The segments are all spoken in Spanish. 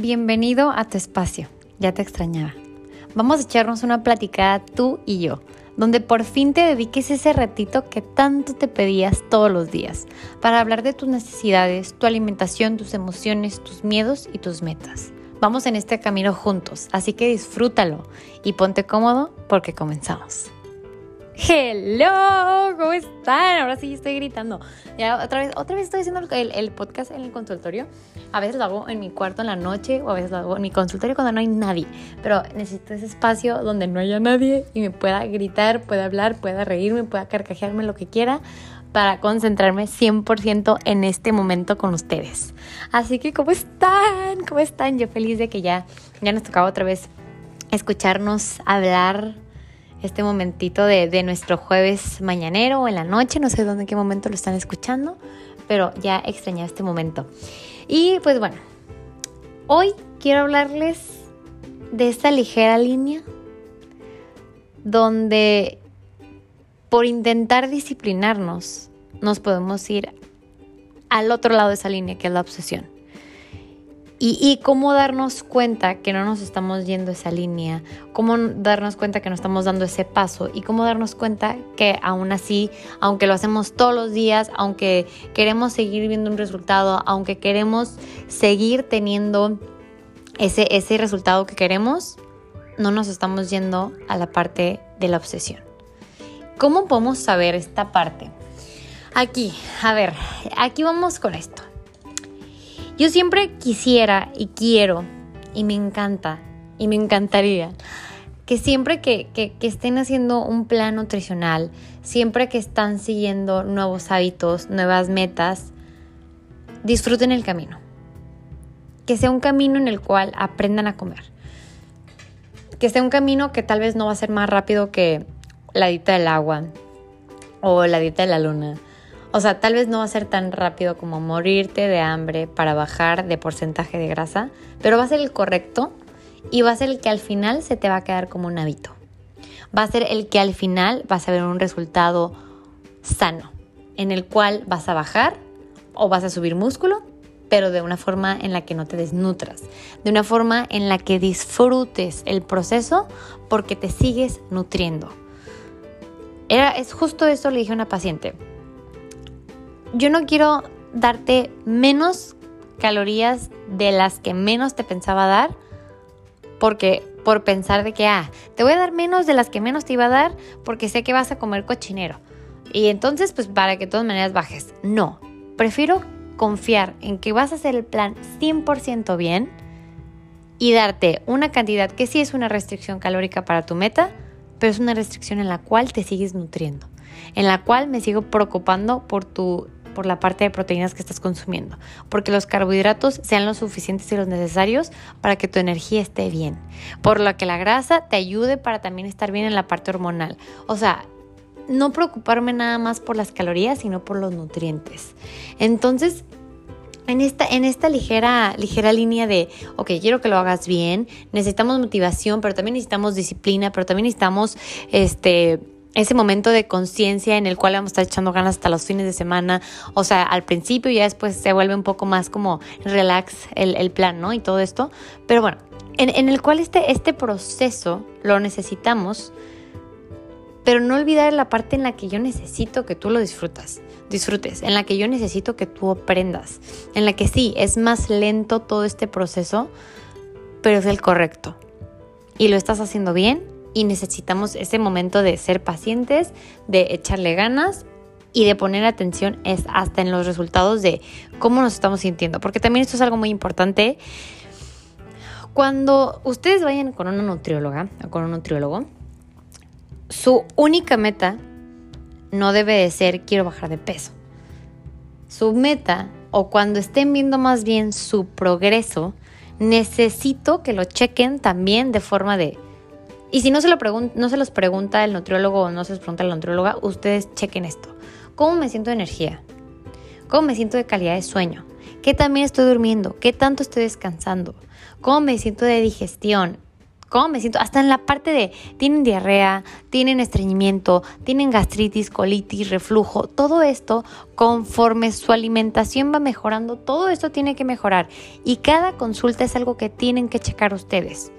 Bienvenido a tu espacio, ya te extrañaba. Vamos a echarnos una platicada tú y yo, donde por fin te dediques ese ratito que tanto te pedías todos los días, para hablar de tus necesidades, tu alimentación, tus emociones, tus miedos y tus metas. Vamos en este camino juntos, así que disfrútalo y ponte cómodo porque comenzamos. Hello, ¿cómo están? Ahora sí estoy gritando. Ya otra vez, otra vez estoy haciendo el, el, podcast en el consultorio. A veces lo hago en mi cuarto en la noche o a veces lo hago en mi consultorio cuando no hay nadie. Pero necesito ese espacio donde no haya nadie y me pueda gritar, pueda hablar, pueda reírme, pueda carcajearme lo que quiera para concentrarme 100% en este momento con ustedes. Así que, ¿cómo están? ¿Cómo están? Yo feliz de que ya, ya nos tocaba otra vez escucharnos hablar este momentito de, nuestro jueves mañanero o en la noche, no sé dónde, en qué momento lo están escuchando, pero ya extrañé este momento. Y pues bueno, hoy quiero hablarles de esta ligera línea donde por intentar disciplinarnos nos podemos ir al otro lado de esa línea que es la obsesión. Y, cómo darnos cuenta que no nos estamos yendo esa línea, cómo darnos cuenta que no estamos dando ese paso y cómo darnos cuenta que aún así, aunque lo hacemos todos los días, aunque queremos seguir viendo un resultado, aunque queremos seguir teniendo ese, ese resultado que queremos, no nos estamos yendo a la parte de la obsesión. ¿Cómo podemos saber esta parte? Aquí, a ver, aquí vamos con esto. Yo siempre quisiera y quiero y me encanta y me encantaría que siempre que, estén haciendo un plan nutricional, siempre que están siguiendo nuevos hábitos, nuevas metas, disfruten el camino. Que sea un camino en el cual aprendan a comer. Que sea un camino que tal vez no va a ser más rápido que la dieta del agua o la dieta de la luna o sea, tal vez no va a ser tan rápido como morirte de hambre para bajar de porcentaje de grasa, pero va a ser el correcto y va a ser el que al final se te va a quedar como un hábito. Va a ser el que al final vas a ver un resultado sano, en el cual vas a bajar o vas a subir músculo, pero de una forma en la que no te desnutras, de una forma en la que disfrutes el proceso porque te sigues nutriendo. Era, es justo eso le dije a una paciente yo no quiero darte menos calorías de las que menos te pensaba dar, porque por pensar de que, ah, te voy a dar menos de las que menos te iba a dar porque sé que vas a comer cochinero. Y entonces, pues para que de todas maneras bajes. No, prefiero confiar en que vas a hacer el plan 100% bien y darte una cantidad que sí es una restricción calórica para tu meta, pero es una restricción en la cual te sigues nutriendo, en la cual me sigo preocupando por tu por la parte de proteínas que estás consumiendo, porque los carbohidratos sean los suficientes y los necesarios para que tu energía esté bien, por lo que la grasa te ayude para también estar bien en la parte hormonal. O sea, no preocuparme nada más por las calorías, sino por los nutrientes. Entonces, en esta, en esta ligera, ligera línea de, ok, quiero que lo hagas bien, necesitamos motivación, pero también necesitamos disciplina, pero también necesitamos este ese momento de conciencia en el cual vamos a estar echando ganas hasta los fines de semana, o sea, al principio y ya después se vuelve un poco más como relax el, plan, ¿no? Y todo esto, pero bueno, en, el cual este, este proceso lo necesitamos, pero no olvidar la parte en la que yo necesito que tú lo disfrutas, disfrutes, en la que yo necesito que tú aprendas, en la que sí, es más lento todo este proceso, pero es el correcto. Y lo estás haciendo bien y necesitamos ese momento de ser pacientes, de echarle ganas y de poner atención es hasta en los resultados de cómo nos estamos sintiendo, porque también esto es algo muy importante. Cuando ustedes vayan con una nutrióloga o con un nutriólogo, su única meta no debe de ser quiero bajar de peso. Su meta, o cuando estén viendo más bien su progreso, necesito que lo chequen también de forma de y si no se, lo no se los pregunta el nutriólogo o no se los pregunta la nutrióloga, ustedes chequen esto. ¿Cómo me siento de energía? ¿Cómo me siento de calidad de sueño? ¿Qué también estoy durmiendo? ¿Qué tanto estoy descansando? ¿Cómo me siento de digestión? ¿Cómo me siento? Hasta en la parte de, tienen diarrea, tienen estreñimiento, tienen gastritis, colitis, reflujo, todo esto, conforme su alimentación va mejorando, todo esto tiene que mejorar. Y cada consulta es algo que tienen que checar ustedes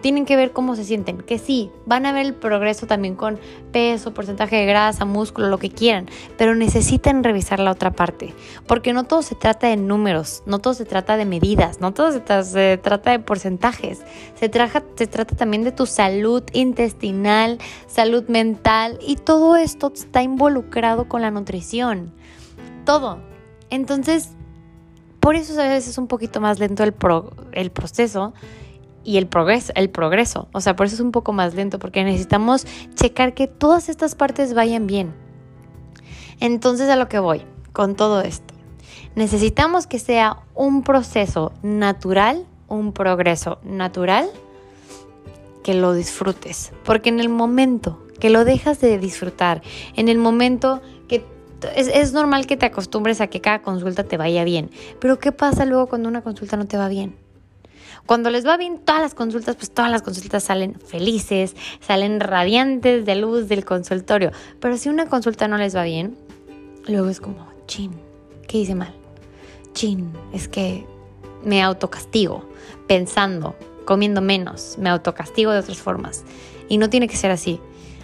tienen que ver cómo se sienten, que sí, van a ver el progreso también con peso, porcentaje de grasa, músculo, lo que quieran, pero necesitan revisar la otra parte, porque no todo se trata de números, no todo se trata de medidas, no todo se, trata de porcentajes, se, se trata también de tu salud intestinal, salud mental y todo esto está involucrado con la nutrición, todo. Entonces, por eso a veces es un poquito más lento el, el proceso y el progreso, el progreso. O sea, por eso es un poco más lento, porque necesitamos checar que todas estas partes vayan bien. Entonces a lo que voy con todo esto. Necesitamos que sea un proceso natural, un progreso natural, que lo disfrutes. Porque en el momento que lo dejas de disfrutar, en el momento que es, es, normal que te acostumbres a que cada consulta te vaya bien. Pero ¿qué pasa luego cuando una consulta no te va bien? Cuando les va bien todas las consultas, pues todas las consultas salen felices, salen radiantes de luz del consultorio. Pero si una consulta no les va bien, luego es como, chin, ¿qué hice mal? Chin, es que me autocastigo, pensando, comiendo menos, me autocastigo de otras formas. Y no tiene que ser así.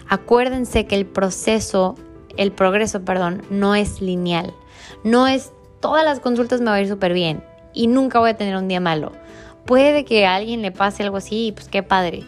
Acuérdense que el proceso, el progreso, perdón, no es lineal. No es todas las consultas me va a ir súper bien y nunca voy a tener un día malo Puede que a alguien le pase algo así, pues qué padre.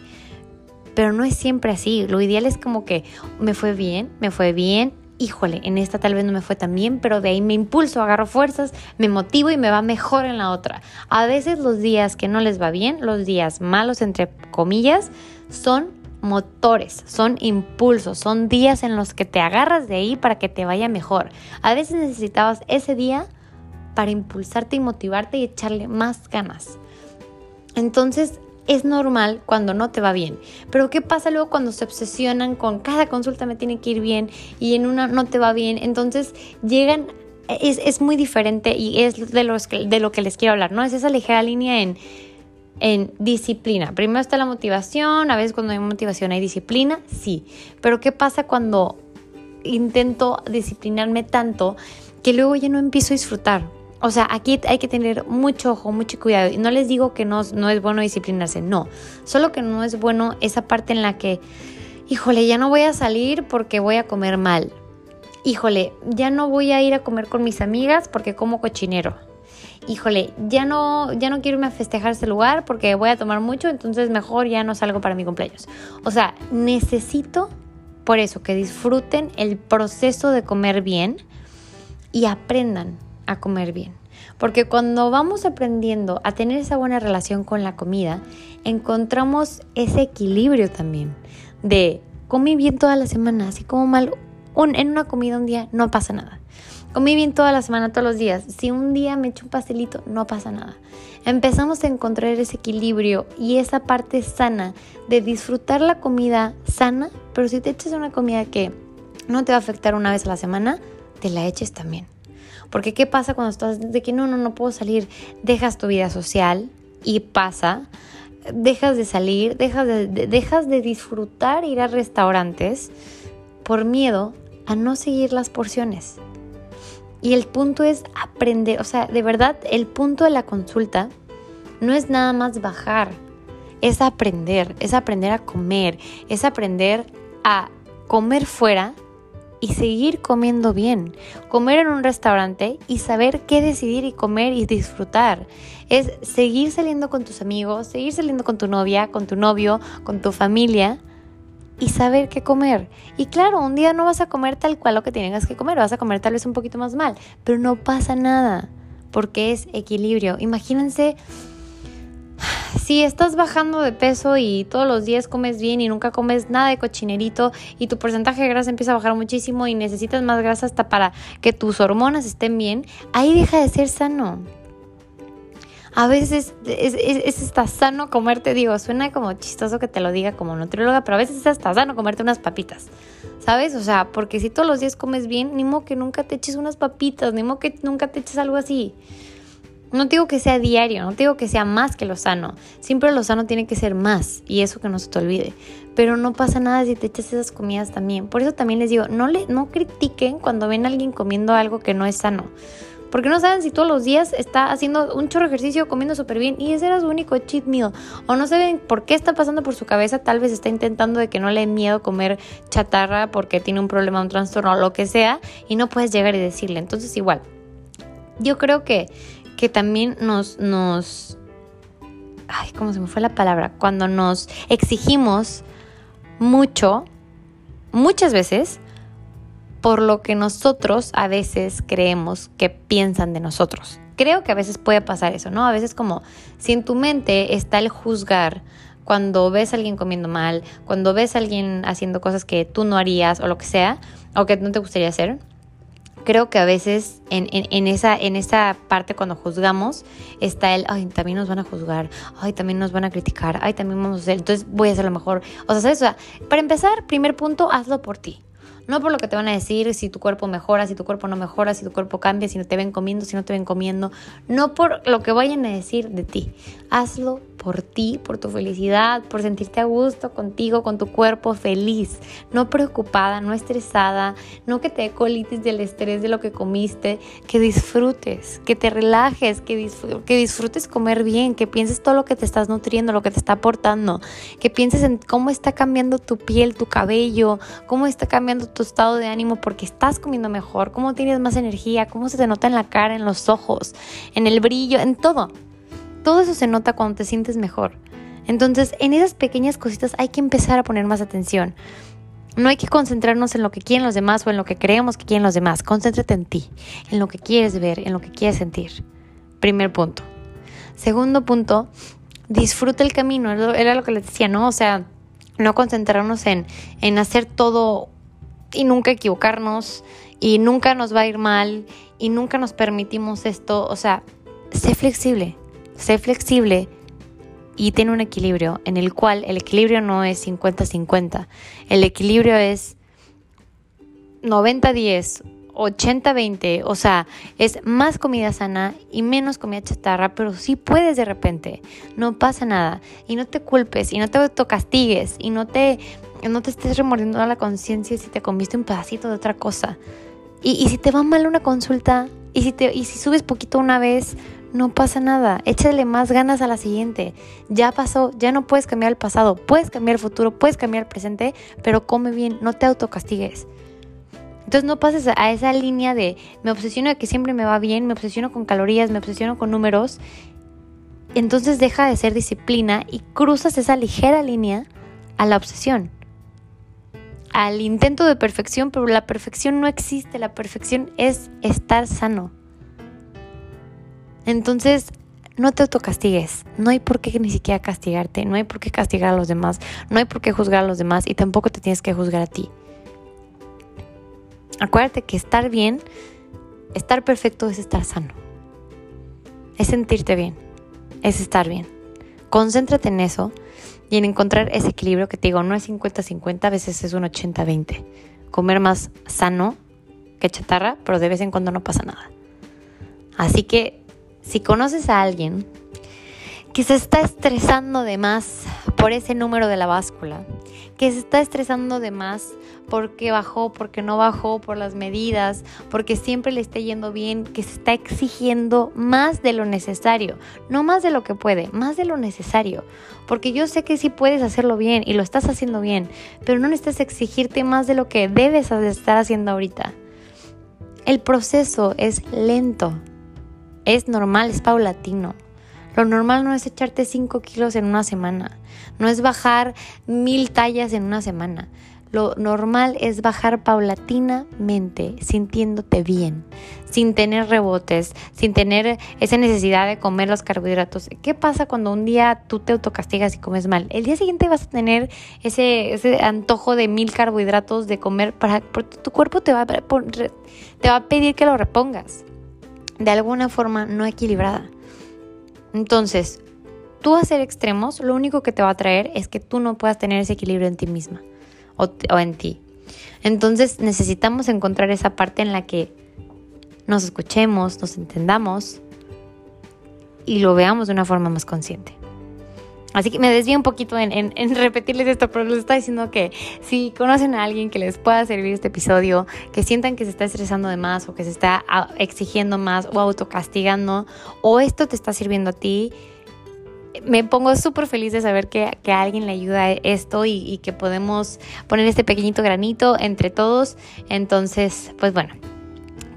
Pero no es siempre así. Lo ideal es como que me fue bien, me fue bien. Híjole, en esta tal vez no me fue tan bien, pero de ahí me impulso, agarro fuerzas, me motivo y me va mejor en la otra. A veces los días que no les va bien, los días malos entre comillas, son motores, son impulsos, son días en los que te agarras de ahí para que te vaya mejor. A veces necesitabas ese día para impulsarte y motivarte y echarle más ganas. Entonces es normal cuando no te va bien. Pero ¿qué pasa luego cuando se obsesionan con cada consulta me tiene que ir bien y en una no te va bien? Entonces llegan, es, muy diferente y es de, los de lo que les quiero hablar, ¿no? Es esa ligera línea en, en disciplina. Primero está la motivación, a veces cuando hay motivación hay disciplina, sí. Pero ¿qué pasa cuando intento disciplinarme tanto que luego ya no empiezo a disfrutar? O sea, aquí hay que tener mucho ojo, mucho cuidado. Y no les digo que no, no es bueno disciplinarse, no. Solo que no es bueno esa parte en la que, híjole, ya no voy a salir porque voy a comer mal. Híjole, ya no voy a ir a comer con mis amigas porque como cochinero. Híjole, ya no, ya no quiero irme a festejar ese lugar porque voy a tomar mucho, entonces mejor ya no salgo para mi cumpleaños. O sea, necesito por eso que disfruten el proceso de comer bien y aprendan a comer bien. Porque cuando vamos aprendiendo a tener esa buena relación con la comida, encontramos ese equilibrio también de comí bien toda la semana, así como mal en una comida un día, no pasa nada. Comí bien toda la semana, todos los días. Si un día me echo un pastelito, no pasa nada. Empezamos a encontrar ese equilibrio y esa parte sana de disfrutar la comida sana, pero si te echas una comida que no te va a afectar una vez a la semana, te la eches también. Porque ¿qué pasa cuando estás de que no, no, no puedo salir? Dejas tu vida social y pasa. Dejas de salir, dejas de, dejas de disfrutar ir a restaurantes por miedo a no seguir las porciones. Y el punto es aprender, o sea, de verdad, el punto de la consulta no es nada más bajar, es aprender, es aprender a comer, es aprender a comer fuera y seguir comiendo bien. Comer en un restaurante y saber qué decidir y comer y disfrutar. Es seguir saliendo con tus amigos, seguir saliendo con tu novia, con tu novio, con tu familia y saber qué comer. Y claro, un día no vas a comer tal cual lo que tienes que comer, vas a comer tal vez un poquito más mal, pero no pasa nada porque es equilibrio. Imagínense si estás bajando de peso y todos los días comes bien y nunca comes nada de cochinerito y tu porcentaje de grasa empieza a bajar muchísimo y necesitas más grasa hasta para que tus hormonas estén bien, ahí deja de ser sano. A veces es, es, hasta sano comerte, digo, suena como chistoso que te lo diga como nutrióloga, pero a veces es hasta sano comerte unas papitas, ¿sabes? O sea, porque si todos los días comes bien, ni modo que nunca te eches unas papitas, ni modo que nunca te eches algo así No digo que sea diario, no digo que sea más que lo sano. Siempre lo sano tiene que ser más y eso que no se te olvide. Pero no pasa nada si te echas esas comidas también. Por eso también les digo, no, le, no critiquen cuando ven a alguien comiendo algo que no es sano. Porque no saben si todos los días está haciendo un chorro de ejercicio, comiendo súper bien y ese era su único cheat meal. O no saben por qué está pasando por su cabeza. Tal vez está intentando de que no le dé miedo comer chatarra porque tiene un problema, un trastorno o lo que sea. Y no puedes llegar y decirle. Entonces igual, yo creo que que también nos, nos, ay, ¿cómo se me fue la palabra? Cuando nos exigimos mucho, muchas veces, por lo que nosotros a veces creemos que piensan de nosotros. Creo que a veces puede pasar eso, ¿no? A veces como si en tu mente está el juzgar cuando ves a alguien comiendo mal, cuando ves a alguien haciendo cosas que tú no harías o lo que sea, o que no te gustaría hacer, creo que a veces en, en, esa, en esa parte cuando juzgamos está el, ay, también nos van a juzgar, ay, también nos van a criticar, ay, también vamos a hacer, entonces voy a hacer lo mejor. O sea, ¿sabes? O sea, para empezar, primer punto, hazlo por ti. No por lo que te van a decir, si tu cuerpo mejora, si tu cuerpo no mejora, si tu cuerpo cambia, si no te ven comiendo, si no te ven comiendo. No por lo que vayan a decir de ti. Hazlo por ti, por tu felicidad, por sentirte a gusto contigo, con tu cuerpo feliz, no preocupada, no estresada, no que te dé colitis del estrés de lo que comiste, que disfrutes, que te relajes, que, disfrutes comer bien, que pienses todo lo que te estás nutriendo, lo que te está aportando, que pienses en cómo está cambiando tu piel, tu cabello, cómo está cambiando tu estado de ánimo porque estás comiendo mejor, cómo tienes más energía, cómo se te nota en la cara, en los ojos, en el brillo, en todo. Todo eso se nota cuando te sientes mejor. Entonces, en esas pequeñas cositas hay que empezar a poner más atención. No hay que concentrarnos en lo que quieren los demás o en lo que creemos que quieren los demás. Concéntrate en ti, en lo que quieres ver, en lo que quieres sentir. Primer punto. Segundo punto, disfruta el camino. Era lo que les decía, ¿no? O sea, no concentrarnos en, en hacer todo y nunca equivocarnos y nunca nos va a ir mal y nunca nos permitimos esto. O sea, sé flexible. Sé flexible y ten un equilibrio en el cual el equilibrio no es 50-50. El equilibrio es 90-10, 80-20, o sea, es más comida sana y menos comida chatarra, pero sí puedes de repente, no pasa nada. Y no te culpes y no te autocastigues y no te, no te estés remordiendo la conciencia si te comiste un pedacito de otra cosa. Y, si te va mal una consulta y si subes poquito una vez, no pasa nada, échale más ganas a la siguiente. Ya pasó, ya no puedes cambiar el pasado, puedes cambiar el futuro, puedes cambiar el presente, pero come bien, no te autocastigues. Entonces no pases a esa línea de me obsesiono de que siempre me va bien, me obsesiono con calorías, me obsesiono con números. Entonces deja de ser disciplina y cruzas esa ligera línea a la obsesión. Al intento de perfección, pero la perfección no existe, la perfección es estar sano. Entonces, no te autocastigues. No hay por qué ni siquiera castigarte. No hay por qué castigar a los demás. No hay por qué juzgar a los demás. Y tampoco te tienes que juzgar a ti. Acuérdate que estar bien, estar perfecto es estar sano. Es sentirte bien. Es estar bien. Concéntrate en eso y en encontrar ese equilibrio que te digo, no es 50-50, a veces es un 80-20. Comer más sano que chatarra, pero de vez en cuando no pasa nada. Así que si conoces a alguien que se está estresando de más por ese número de la báscula, que se está estresando de más porque bajó, porque no bajó, por las medidas, porque siempre le está yendo bien, que se está exigiendo más de lo necesario, no más de lo que puede, más de lo necesario, porque yo sé que sí puedes hacerlo bien y lo estás haciendo bien, pero no necesitas exigirte más de lo que debes estar haciendo ahorita. El proceso es lento, es normal, es paulatino. Lo normal no es echarte 5 kilos en una semana, no es bajar mil tallas en una semana. Lo normal es bajar paulatinamente, sintiéndote bien, sin tener rebotes, sin tener esa necesidad de comer los carbohidratos. ¿Qué pasa cuando un día tú te autocastigas y comes mal? El día siguiente vas a tener ese, antojo de mil carbohidratos de comer para porque tu cuerpo te va, te va a pedir que lo repongas de alguna forma no equilibrada. Entonces, tú hacer extremos, lo único que te va a traer es que tú no puedas tener ese equilibrio en ti misma o, o en ti. Entonces necesitamos encontrar esa parte en la que nos escuchemos, nos entendamos y lo veamos de una forma más consciente. Así que me desvío un poquito en, repetirles esto, pero les estoy diciendo que si conocen a alguien que les pueda servir este episodio, que sientan que se está estresando de más o que se está ah, exigiendo más o autocastigando, o esto te está sirviendo a ti, me pongo súper feliz de saber que, a alguien le ayuda esto y, y que podemos poner este pequeñito granito entre todos. Entonces, pues bueno,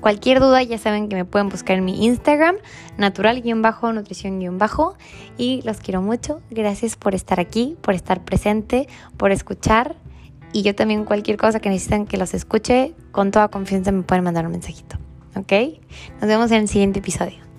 Cualquier duda ya saben que me pueden buscar en mi Instagram, natural-nutrición-bajo. Y los quiero mucho. Gracias por estar aquí, por estar presente, por escuchar. Y yo también cualquier cosa que necesiten que los escuche, con toda confianza me pueden mandar un mensajito. ¿Ok? Nos vemos en el siguiente episodio.